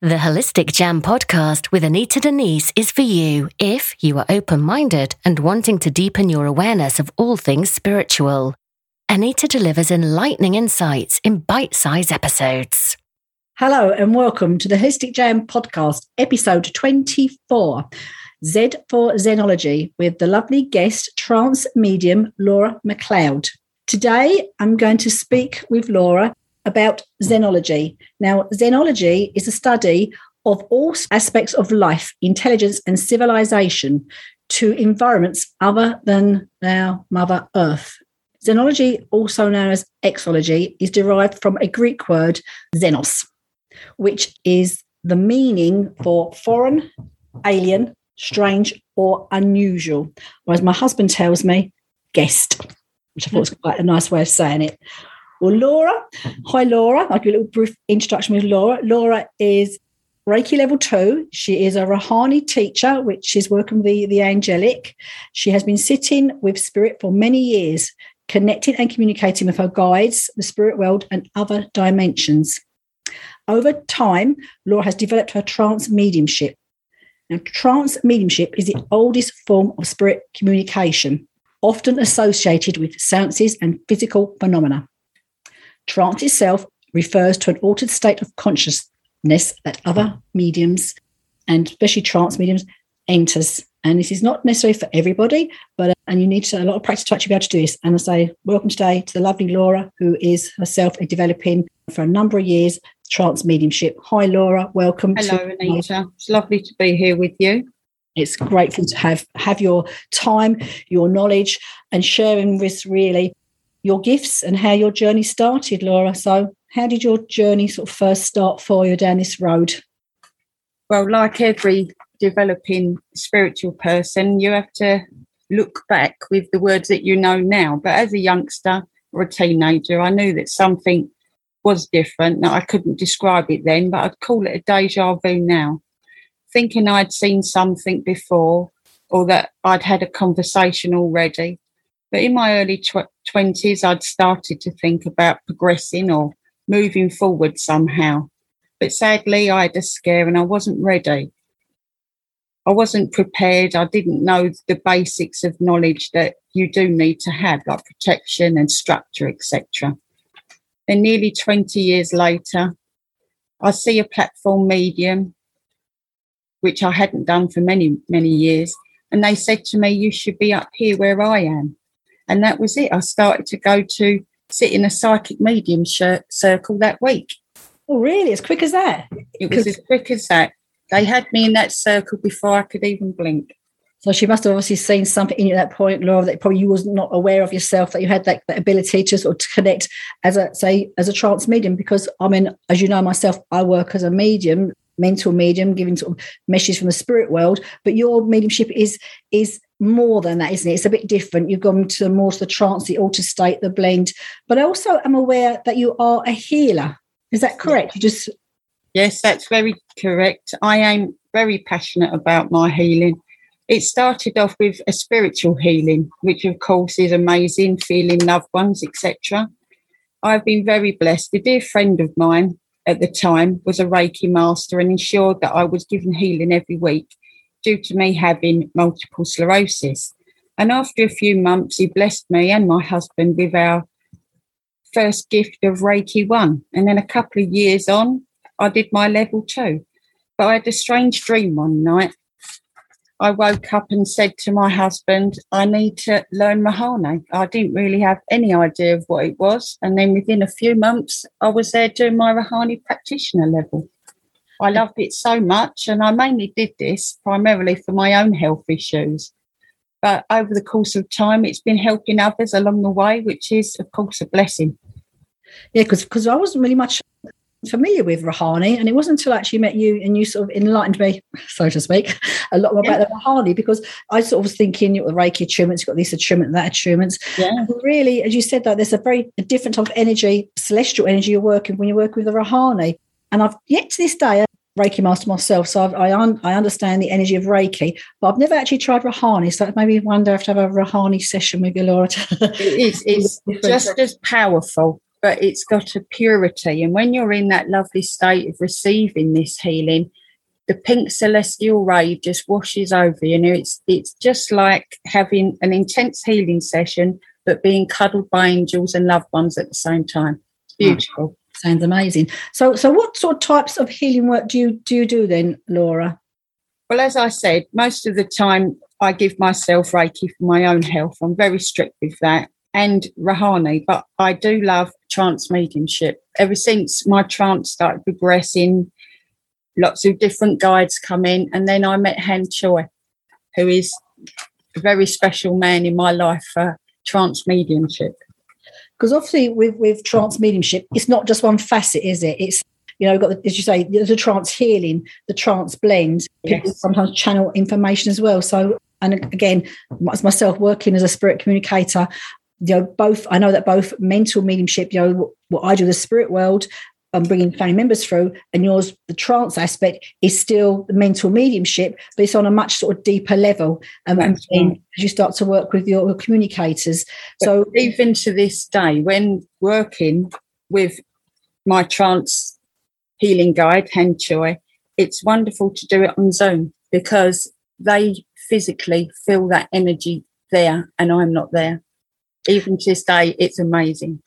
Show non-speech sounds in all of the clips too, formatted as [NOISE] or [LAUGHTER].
The Holistic Jam podcast with Anita Denise is for you if you are open minded and wanting to deepen your awareness of all things spiritual. Anita delivers enlightening insights in bite sized episodes. Hello, and welcome to the Holistic Jam podcast, episode 24 Z for Xenology, with the lovely guest, trance medium Laura McLeod. Today, I'm going to speak with Laura about xenology. Now, xenology is a study of all aspects of life, intelligence, and civilization to environments other than our Mother Earth. Xenology, also known as exology, is derived from a Greek word, xenos, which is the meaning for foreign, alien, strange, or unusual. Whereas my husband tells me, guest, which I thought was quite a nice way of saying it. Well, Laura, hi Laura. I'll give a little brief introduction with Laura. Laura is Reiki level two. She is a Rahanni teacher, which is working with the, the angelic. She has been sitting with spirit for many years, connecting and communicating with her guides, the spirit world, and other dimensions. Over time, Laura has developed her trance mediumship. Now, trance mediumship is the oldest form of spirit communication, often associated with seances and physical phenomena. Trance itself refers to an altered state of consciousness that other mediums, and especially trance mediums, enters. And this is not necessarily for everybody, but uh, and you need to, a lot of practice to actually be able to do this. And I say, welcome today to the lovely Laura, who is herself developing for a number of years trance mediumship. Hi, Laura. Welcome. Hello, to- Anita. It's lovely to be here with you. It's grateful to have have your time, your knowledge, and sharing this really your gifts and how your journey started, Laura. So, how did your journey sort of first start for you down this road? Well, like every developing spiritual person, you have to look back with the words that you know now. But as a youngster or a teenager, I knew that something was different. Now, I couldn't describe it then, but I'd call it a deja vu now. Thinking I'd seen something before or that I'd had a conversation already but in my early tw- 20s, I'd started to think about progressing or moving forward somehow. But sadly, I had a scare and I wasn't ready. I wasn't prepared. I didn't know the basics of knowledge that you do need to have, like protection and structure, etc. And nearly 20 years later, I see a platform medium, which I hadn't done for many, many years. And they said to me, You should be up here where I am. And that was it. I started to go to sit in a psychic medium circle that week. Oh, really? As quick as that? It was as quick as that. They had me in that circle before I could even blink. So she must have obviously seen something in you at that point, Laura, that probably you was not aware of yourself, that you had that, that ability to sort of to connect as a say as a trance medium. Because I mean, as you know myself, I work as a medium, mental medium, giving sort of messages from the spirit world. But your mediumship is is more than that, isn't it? It's a bit different. You've gone to more to the trance, the altered state, the blend. But I also am aware that you are a healer. Is that correct? You just Yes, that's very correct. I am very passionate about my healing. It started off with a spiritual healing, which of course is amazing, feeling loved ones, etc. I've been very blessed. A dear friend of mine at the time was a Reiki master and ensured that I was given healing every week due to me having multiple sclerosis. And after a few months, he blessed me and my husband with our first gift of Reiki 1. And then a couple of years on, I did my level 2. But I had a strange dream one night. I woke up and said to my husband, I need to learn Mahani. I didn't really have any idea of what it was. And then within a few months, I was there doing my Rahanni practitioner level. I loved it so much, and I mainly did this primarily for my own health issues. But over the course of time, it's been helping others along the way, which is, of course, a blessing. Yeah, because I wasn't really much familiar with Rahanni, and it wasn't until I actually met you and you sort of enlightened me, [LAUGHS] so to speak, a lot more yeah. about the Rahanni because I sort of was thinking you know, the Reiki attunements, you've got this attunement, that attunements. Yeah. And really, as you said, that there's a very different type of energy, celestial energy you're working when you work with the Rahanni. And I've yet to this day, Reiki master myself, so I've, I, un, I understand the energy of Reiki, but I've never actually tried Rahanni. So maybe one day I have to have a Rahanni session with you, Laura. it is. [LAUGHS] It's just as powerful. but it's got a purity. And when you're in that lovely state of receiving this healing, the pink celestial ray just washes over you. And it's it's just like having an intense healing session, but being cuddled by angels and loved ones at the same time. It's hmm. beautiful. Sounds amazing. So so what sort of types of healing work do you do you do then, Laura? Well, as I said, most of the time I give myself Reiki for my own health. I'm very strict with that and Rahanni, but I do love trance mediumship. Ever since my trance started progressing, lots of different guides come in, and then I met Han Choi, who is a very special man in my life for trance mediumship. Because obviously, with with trance mediumship, it's not just one facet, is it? It's you know, got the, as you say, the trance healing, the trance blend. People yes. sometimes channel information as well. So, and again, as myself working as a spirit communicator, you know, both I know that both mental mediumship, you know, what I do the spirit world, I'm bringing family members through, and yours, the trance aspect, is still the mental mediumship, but it's on a much sort of deeper level. Um, and right. as you start to work with your, communicators, but so even to this day, when working with my trance healing guide, Han Choi, it's wonderful to do it on Zoom because they physically feel that energy there, and I'm not there even to this day, it's amazing.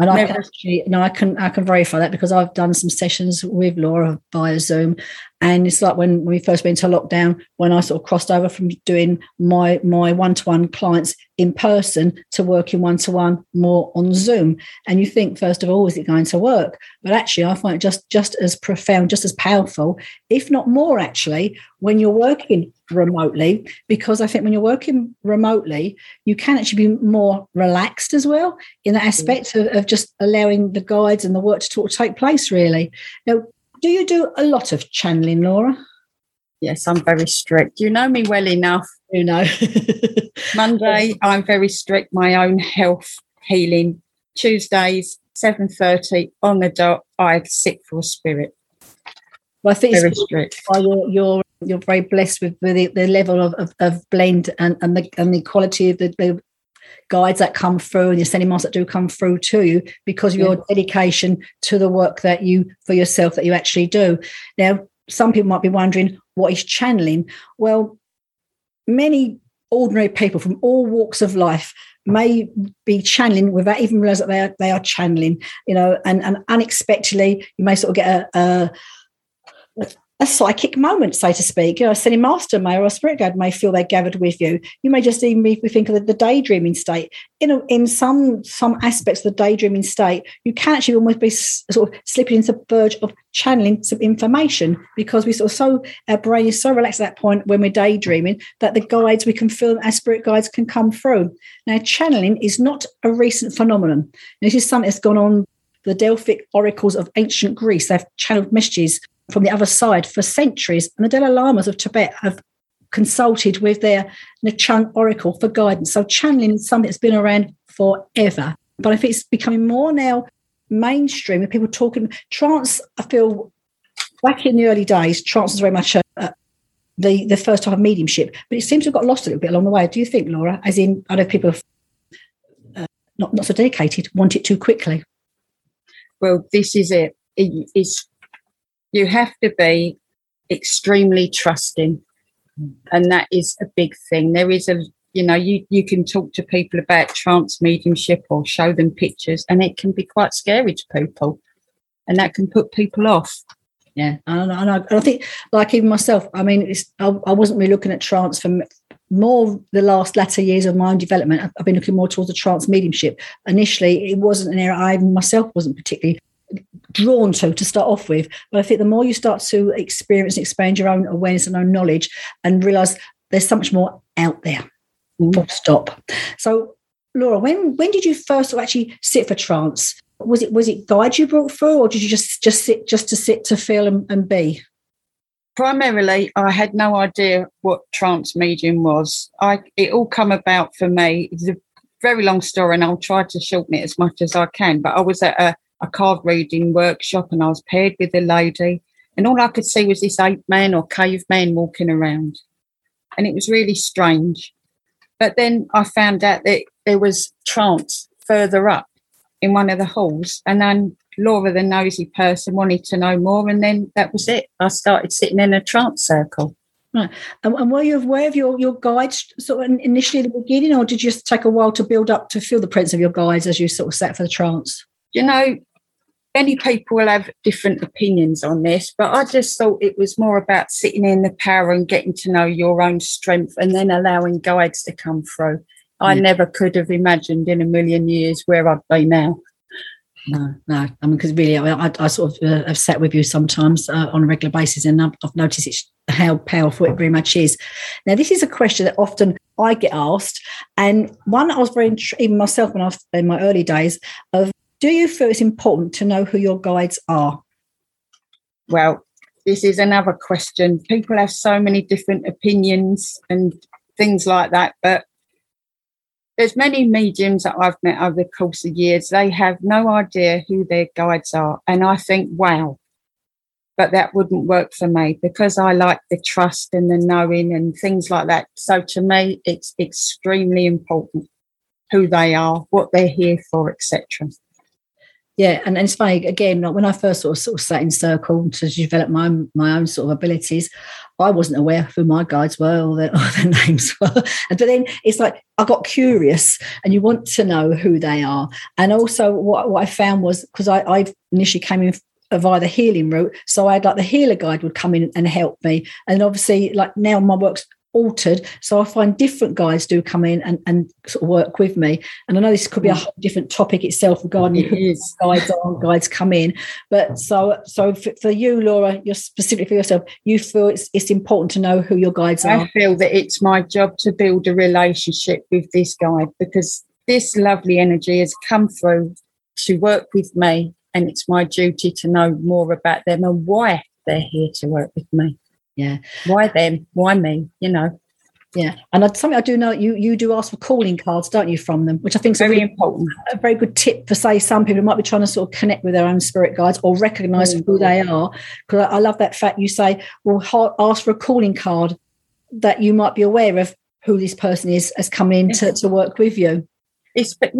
And I can actually, no, I can, I can verify that because I've done some sessions with Laura via Zoom, and it's like when we first went into lockdown, when I sort of crossed over from doing my my one to one clients in person to working one to one more on Zoom. And you think, first of all, is it going to work? But actually, I find it just just as profound, just as powerful, if not more, actually, when you're working remotely. Because I think when you're working remotely, you can actually be more relaxed as well in that aspect of, of just allowing the guides and the work to, talk, to take place. Really, now do you do a lot of channeling, Laura? Yes, I'm very strict. You know me well enough. You know. [LAUGHS] Monday, I'm very strict. My own health healing. Tuesdays, seven thirty on the dot. I sit for spirit. Well, I think very strict. You're, you're you're very blessed with the, the level of, of, of, blend and, and the and the quality of the, the guides that come through and the seminars that do come through to you because of yeah. your dedication to the work that you for yourself that you actually do. Now, some people might be wondering what is channeling. Well, many ordinary people from all walks of life may be channeling without even realize that they are they are channeling, you know, and, and unexpectedly you may sort of get a, a a psychic moment, so to speak. You know, a Ascended Master may or a spirit guide may feel they're gathered with you. You may just even be think of the, the daydreaming state. In a, in some some aspects of the daydreaming state, you can actually almost be sort of slipping into the verge of channeling some information because we sort of so our brain is so relaxed at that point when we're daydreaming that the guides we can feel our spirit guides can come through. Now, channeling is not a recent phenomenon. This is something that's gone on the Delphic oracles of ancient Greece. They've channeled messages from the other side for centuries. And the Dalai Lamas of Tibet have consulted with their Nechung oracle for guidance. So channeling is something that's been around forever. But if it's becoming more now mainstream, with people talking trance, I feel back in the early days, trance was very much a, a, the the first type of mediumship, but it seems to have got lost a little bit along the way. Do you think, Laura? As in, I know people have uh, not not so dedicated, want it too quickly. Well, this is it. it it's you have to be extremely trusting. Mm. And that is a big thing. There is a you know you you can talk to people about trance mediumship or show them pictures and it can be quite scary to people. And that can put people off. Yeah and I, and I, and I think like even myself i mean I, I, wasn't really looking at trance for more the last latter years of my own development. I've been looking more towards the trance mediumship. Initially it wasn't an area i myself wasn't particularly drawn to to start off with. But I think the more you start to experience and expand your own awareness and own knowledge and realize there's so much more out there. Mm. Full stop. So Laura, when when did you first actually sit for trance? Was it was it guide you brought through or did you just just sit just to sit to feel and, and be? Primarily, I had no idea what trance medium was. I it all come about for me. It's a very long story, and I'll try to shorten it as much as I can. But I was at a a card reading workshop and I was paired with a lady and all I could see was this ape man or caveman walking around. And it was really strange. But then I found out that there was trance further up in one of the halls, and then Laura, the nosy person, wanted to know more, and then that was it. I started sitting in a trance circle. Right. And, and, were you aware of your, your guides sort of initially at the beginning, or did you just take a while to build up to feel the presence of your guides as you sort of sat for the trance? You know, many people will have different opinions on this, but I just thought it was more about sitting in the power and getting to know your own strength and then allowing guides to come through. I mm. never could have imagined in a million years where I'd be now. No, no. I mean, because really, I, I, sort of uh, have sat with you sometimes uh, on a regular basis, and I've, I've noticed it's how powerful it very much is. Now, this is a question that often I get asked, and one I was very even myself when I was in my early days of, do you feel it's important to know who your guides are? Well, this is another question. People have so many different opinions and things like that, but there's many mediums that I've met over the course of years. They have no idea who their guides are. And I think, wow, but that wouldn't work for me because I like the trust and the knowing and things like that. So to me, it's extremely important who they are, what they're here for, etc yeah, and, and it's funny again. Like when I first sort of, sort of sat in circle to develop my own, my own sort of abilities, I wasn't aware who my guides were or their, [LAUGHS] or their names were. And but then it's like I got curious, and you want to know who they are. And also, what, what I found was because I, I initially came in via the healing route. So I had like the healer guide would come in and help me. And obviously, like now my work's altered. So I find different guys do come in and, and sort of work with me. And I know this could be a mm. whole different topic itself regarding it who guides [LAUGHS] are guides come in. But so so for, for, you, Laura, you're specifically for yourself, you feel it's it's important to know who your guides are. I feel that it's my job to build a relationship with this guide because this lovely energy has come through to work with me and it's my duty to know more about them and why they're here to work with me yeah. Why them why me? You know? Yeah. And something i do know you you do ask for calling cards don't you from them? Which i think is very really, important. a very good tip for say some people might be trying to sort of connect with their own spirit guides or recognize mm-hmm. who they are. Because I, I love that fact you say well ask for a calling card that you might be aware of who this person is has come in to, to work with you. It's but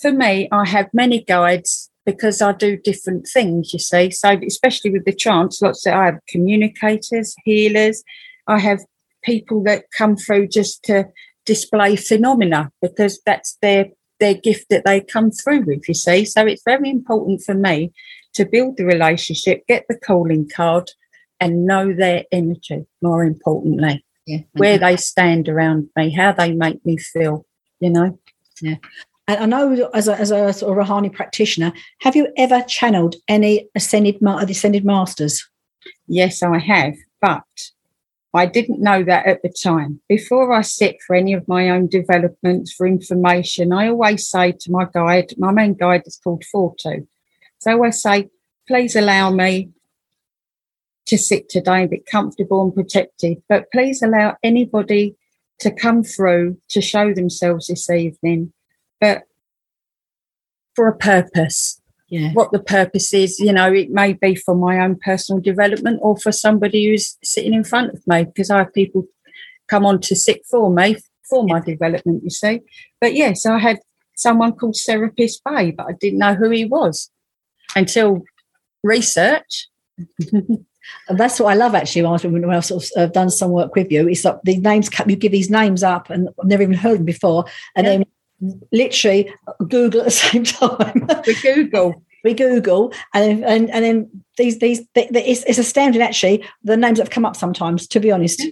for me i have many guides because I do different things, you see. So, especially with the trance, lots of I have communicators, healers, I have people that come through just to display phenomena because that's their their gift that they come through with, you see. So it's very important for me to build the relationship, get the calling card, and know their energy, more importantly. Yeah. Where they stand around me, how they make me feel, you know. Yeah. And I know as a, as a sort of Rahanni practitioner, have you ever channeled any ascended, ascended masters? Yes, I have, but I didn't know that at the time. Before I sit for any of my own developments for information, I always say to my guide, my main guide is called Fortu. So I say, please allow me to sit today and be comfortable and protected, but please allow anybody to come through to show themselves this evening but for a purpose. Yeah. What the purpose is, you know, it may be for my own personal development or for somebody who's sitting in front of me because I have people come on to sit for me for my development, you see. But yes, I had someone called Serapis Bey, but I didn't know who he was until research. [LAUGHS] And that's what I love actually when I've sort of uh, done some work with you. It's like the names, you give these names up and I've never even heard them before. And yeah. then literally Google at the [LAUGHS] same time. We Google. we Google, and and and then these these they, they, it's, it's astounding actually the names that have come up sometimes. To be honest.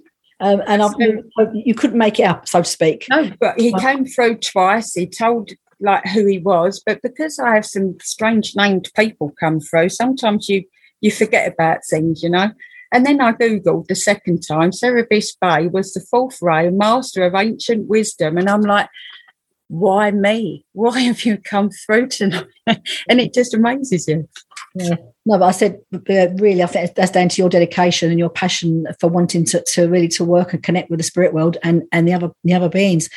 Um, and so, you couldn't make it up, so to speak. No, but he came through twice. He told like who he was, but because I have some strange named people come through, sometimes you you forget about things, you know. And then I googled the second time. Serapis Bey was the fourth ray, master of ancient wisdom, and I'm like, why me? Why have you come through tonight? [LAUGHS] and it just amazes you. Yeah. No, but I said really, I think that's down to your dedication and your passion for wanting to, to really to work and connect with the spirit world and and the other the other beings.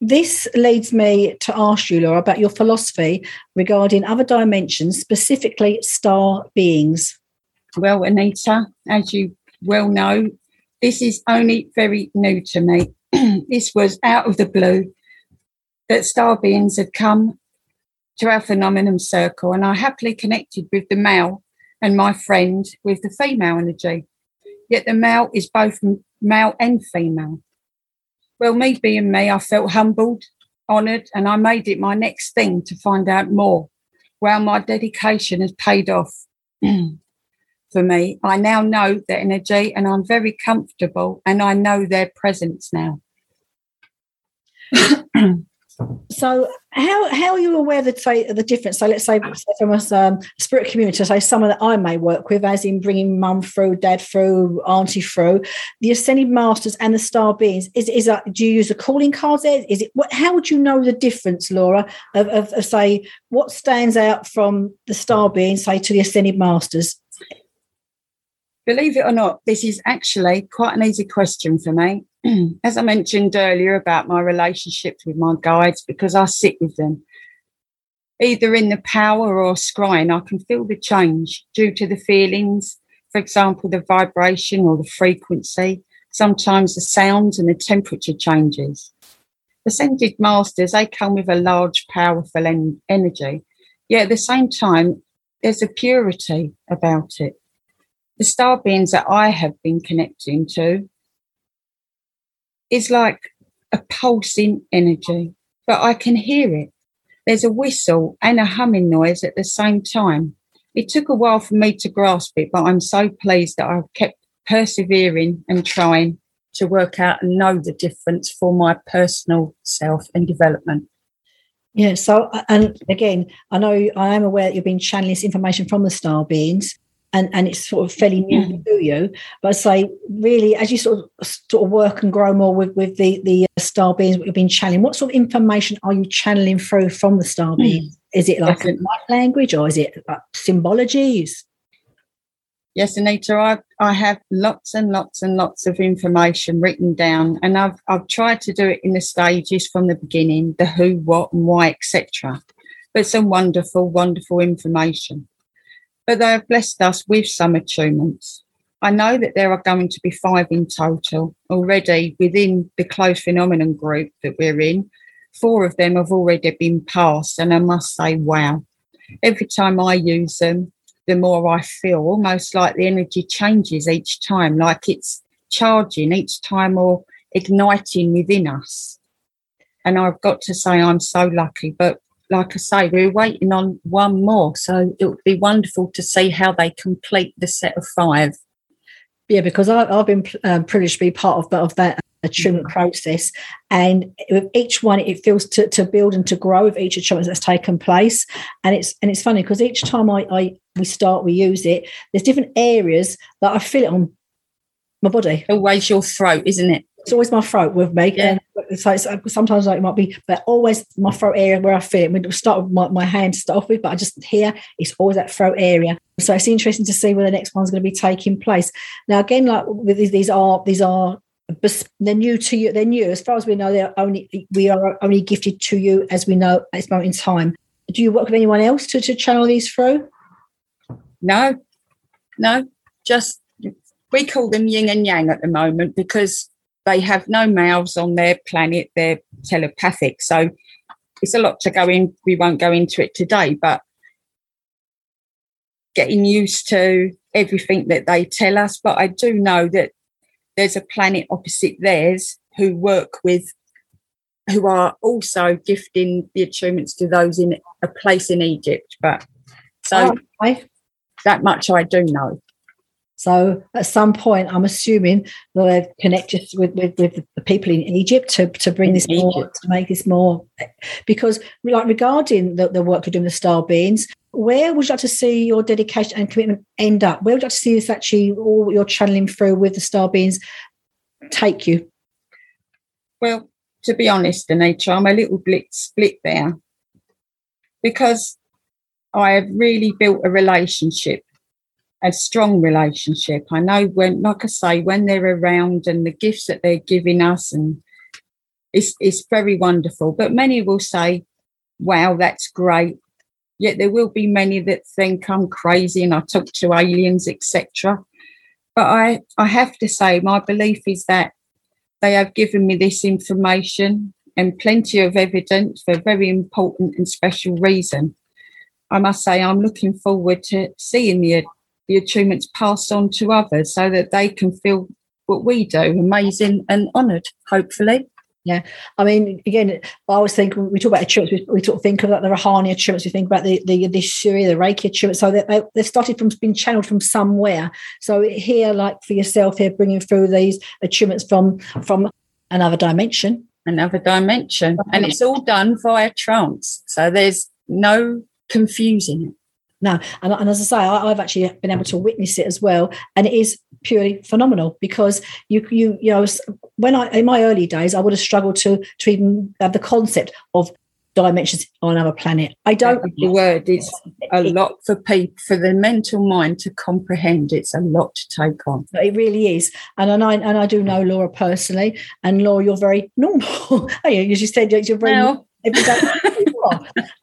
This leads me to ask you, Laura, about your philosophy regarding other dimensions, specifically star beings. Well, Anita, as you well know, this is only very new to me. [CLEARS THROAT] this was out of the blue that star beings had come to our phenomenon circle, and I happily connected with the male and my friend with the female energy. Yet the male is both male and female. Well, me being me, I felt humbled, honoured, and I made it my next thing to find out more. Well, my dedication has paid off [CLEARS THROAT] for me. I now know their energy and I'm very comfortable and I know their presence now. [CLEARS THROAT] so how how are you aware that say the difference? So let's say, say from a um, spirit community say someone that i may work with as in bringing mum through dad through auntie through the ascended masters and the star beings is is that do you use the calling cards there? Is it what how would you know the difference laura of, of, of say what stands out from the star beings say to the ascended masters believe it or not this is actually quite an easy question for me [CLEARS THROAT] as I mentioned earlier about my relationships with my guides, because I sit with them, either in the power or scrying, I can feel the change due to the feelings, for example, the vibration or the frequency, sometimes the sounds and the temperature changes. Ascended masters, they come with a large, powerful en- energy, yet at the same time, there's a purity about it. The star beings that I have been connecting to is like a pulsing energy, but I can hear it. There's a whistle and a humming noise at the same time. It took a while for me to grasp it, but I'm so pleased that I've kept persevering and trying to work out and know the difference for my personal self and development. Yeah, so uh, and again, I know I am aware that you've been channeling this information from the star beings, and, and it's sort of fairly new mm. to you. But I say, really, as you sort of sort of work and grow more with, with the the uh, star beings that you've been channeling, what sort of information are you channeling through from the star mm. beings? Is it like a language or is it like symbologies? Yes, Anita, I I have lots and lots and lots of information written down, and I've I've tried to do it in the stages from the beginning, the who, what, and why, etc. But some wonderful, wonderful information but they have blessed us with some attunements. I know that there are going to be five in total already within the close phenomenon group that we're in. Four of them have already been passed, and I must say, wow. Every time I use them, the more I feel almost like the energy changes each time, like it's charging each time or igniting within us. And I've got to say, I'm so lucky. But like I say, we're waiting on one more. So it would be wonderful to see how they complete the set of five. Yeah, because I, have been um, privileged to be part of, of that attunement mm. process. And with each one, it feels to, to build and to grow with each achievement that's taken place. And it's and it's funny because each time I, I we start, we use it, there's different areas that I feel it on my body. Always your throat, isn't it? It's always my throat with me. Yeah. And so sometimes like, it might be, but always my throat area where I feel it. We start with my, my hand to start off with, but I just hear it's always that throat area. So it's interesting to see where the next one's going to be taking place. Now again, like with these, these are these are they're new to you. They're new as far as we know. They're only we are only gifted to you as we know at this moment in time. Do you work with anyone else to, to channel these through? No, no, just we call them yin and yang at the moment because they have no mouths on their planet, they're telepathic. So it's a lot to go in. We won't go into it today, but getting used to everything that they tell us. But I do know that there's a planet opposite theirs who work with, who are also gifting the attunements to those in a place in Egypt. But so oh, that much I do know. So at some point, I'm assuming that they've connected with, with, with the people in Egypt to, to bring this more, to make this more, because like regarding the, the work you're doing with star beings, where would you like to see your dedication and commitment end up? Where would you like to see this actually, all you're channeling through with the star beings, take you? Well, to be honest, Anita, I'm a little bit split there because I have really built a relationship a strong relationship. I know when, like I say, when they're around and the gifts that they're giving us, and it's, it's very wonderful. But many will say, wow, that's great. Yet there will be many that think I'm crazy and I talk to aliens, etc. But I, I have to say, my belief is that they have given me this information and plenty of evidence for a very important and special reason. I must say, I'm looking forward to seeing the, the attunements passed on to others so that they can feel what we do amazing and honoured, hopefully. Yeah, I mean, again, I always think we talk about attunements, we, we talk, think of like the Rahanni attunements, we think about the the the Shuri, the Reiki attunements. So they, they've started from being channeled from somewhere. So here, like for yourself, here bringing through these attunements from from another dimension, another dimension, and it's all done via trance. So there's no confusing it. No, and, and as I say, I, have actually been able to witness it as well, and it is purely phenomenal because you you you know when I in my early days I would have struggled to to even have the concept of dimensions on another planet. I don't. The word is a lot for people for the mental mind to comprehend. It's a lot to take on. It really is, and, and I and I do know Laura personally, and Laura, you're very normal. [LAUGHS] As you said, you're very. Well. [LAUGHS]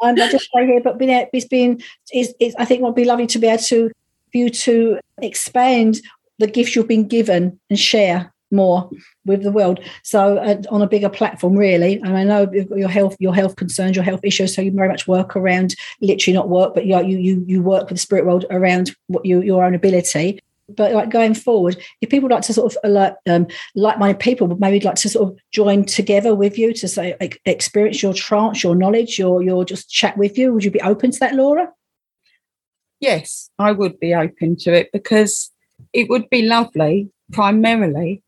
and I just say here, but being, it's been, is, I think it would be lovely to be able to, for you to expand the gifts you've been given and share more with the world. So uh, on a bigger platform really. And i know your health your health concerns your health issues so you very much work around literally not work but you you you work with the spirit world around what you, your own ability but like going forward if people like to sort of uh, like um, like-minded people would maybe like to sort of join together with you to say experience your trance your knowledge your your just chat with you would you be open to that laura yes i would be open to it because it would be lovely, primarily.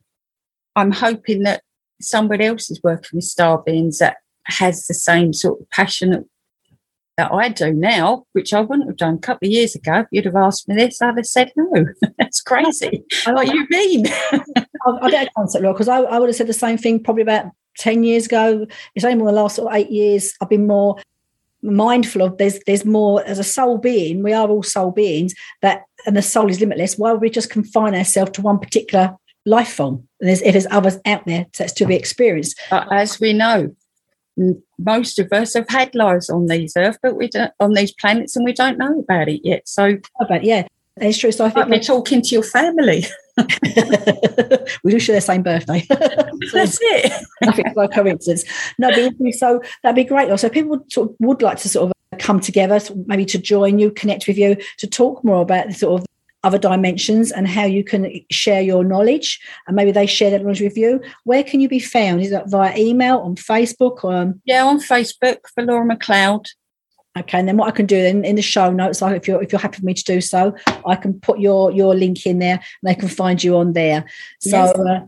I'm hoping that somebody else is working with star beings that has the same sort of passion I do now, which I wouldn't have done a couple of years ago. If you'd have asked me this, I'd have said no. [LAUGHS] That's crazy. [LAUGHS] what you mean? [LAUGHS] I, get a concept, because I, I would have said the same thing probably about 10 years ago. It's only in the last sort of eight years I've been more mindful of there's there's more as a soul being we are all soul beings that and the soul is limitless why would we just confine ourselves to one particular life form and there's, if there's others out there that's to be experienced as we know most of us have had lives on these earth but we don't on these planets and we don't know about it yet so about yeah it's true so i think we're talking to your family [LAUGHS] [LAUGHS] we do share the same birthday. so [LAUGHS] That's it. Nothing by coincidence. No, but so that'd be great. Also, people would, sort of, would like to sort of come together, maybe to join you, connect with you, to talk more about the sort of other dimensions and how you can share your knowledge and maybe they share that knowledge with you where can you be found is that via email on facebook or um... yeah on facebook for laura mcleod Okay, and then what I can do in, in the show notes, like if you're if you're happy for me to do so, I can put your your link in there, and they can find you on there. So yes. uh,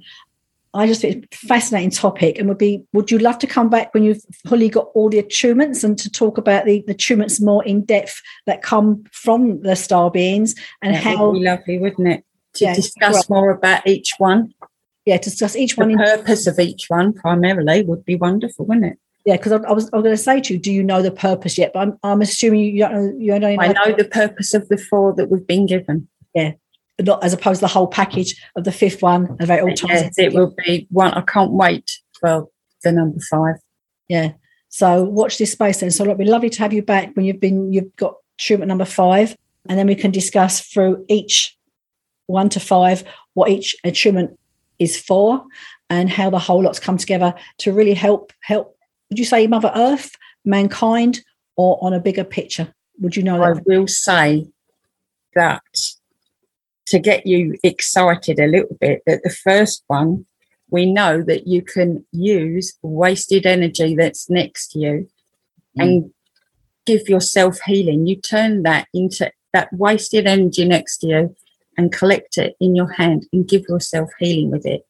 I just think it's a fascinating topic, and would be would you love to come back when you've fully got all the attunements and to talk about the the attunements more in depth that come from the star beings and that how would be lovely, wouldn't it? To yeah, discuss more about each one. Yeah, to discuss each the one. The purpose in- of each one primarily would be wonderful, wouldn't it? Yeah, because I, I, was I was going to say to you, do you know the purpose yet? But I'm, I'm assuming you don't know. You don't know I know the purpose of the four that we've been given. Yeah, as opposed to the whole package of the fifth one. About all times. Yes, it will be one. I can't wait for the number five. Yeah. So watch this space then. So it'll be lovely to have you back when you've been you've got treatment number five, and then we can discuss through each one to five what each attunement is for and how the whole lot's come together to really help help would you say Mother Earth, mankind, or on a bigger picture? Would you know that? I will say that to get you excited a little bit, that the first one, we know that you can use wasted energy that's next to you mm. and give yourself healing. You turn that into that wasted energy next to you and collect it in your hand and give yourself healing with it.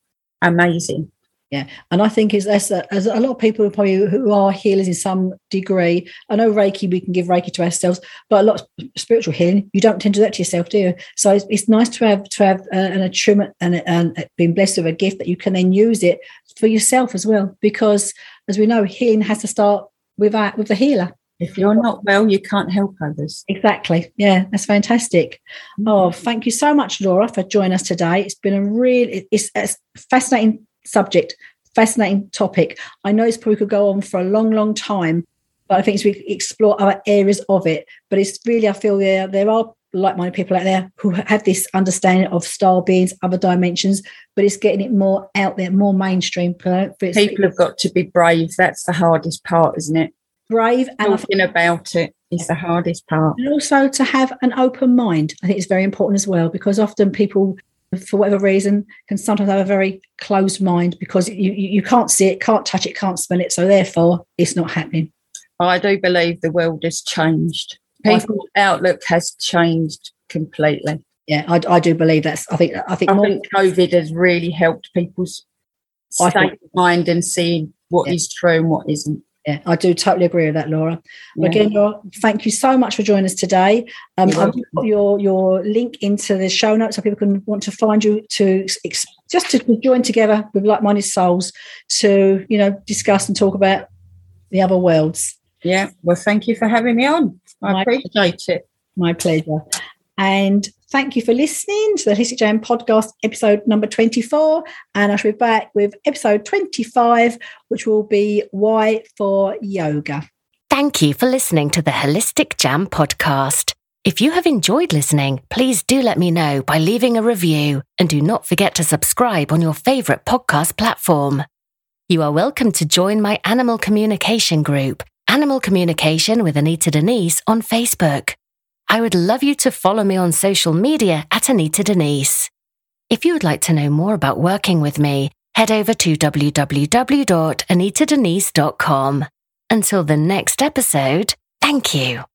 Amazing. Yeah, and I think is as a, as a lot of people who probably who are healers in some degree. I know Reiki, we can give Reiki to ourselves, but a lot of spiritual healing, you don't tend to do that to yourself, do you? So it's, it's nice to have to have uh, an attunement and, and being blessed with a gift that you can then use it for yourself as well. Because as we know, healing has to start with our, with the healer. If you're not well, you can't help others. Exactly. Yeah, that's fantastic. Mm-hmm. Oh, thank you so much, Laura, for joining us today. It's been a really it's, it's fascinating subject, fascinating topic. I know this probably could go on for a long, long time, but I think as we explore other areas of it, but it's really, I feel there, there are like-minded people out there who have this understanding of star beings, other dimensions, but it's getting it more out there, more mainstream. People have got to be brave. That's the hardest part, isn't it? Brave and talking about it is the hardest part. And also to have an open mind. I think it's very important as well because often people for whatever reason, can sometimes have a very closed mind because you, you can't see it, can't touch it, can't smell it. So therefore, it's not happening. I do believe the world has changed. People's outlook has changed completely. Yeah, I, I do believe that's. I think. I think. I more, think COVID has really helped people's state of mind and seeing what yeah. is true and what isn't. Yeah, I do totally agree with that, Laura. Yeah. Again, Laura, thank you so much for joining us today. Um, I'll put your your link into the show notes so people can want to find you to ex- just to join together with like-minded souls to you know discuss and talk about the other worlds. Yeah, well, thank you for having me on. I My appreciate it. My pleasure. And thank you for listening to the Holistic Jam podcast, episode number 24. And I shall be back with episode 25, which will be Y for Yoga. Thank you for listening to the Holistic Jam podcast. If you have enjoyed listening, please do let me know by leaving a review and do not forget to subscribe on your favorite podcast platform. You are welcome to join my animal communication group, Animal Communication with Anita Denise on Facebook. I would love you to follow me on social media at Anita Denise. If you would like to know more about working with me, head over to www.anitadenise.com. Until the next episode, thank you.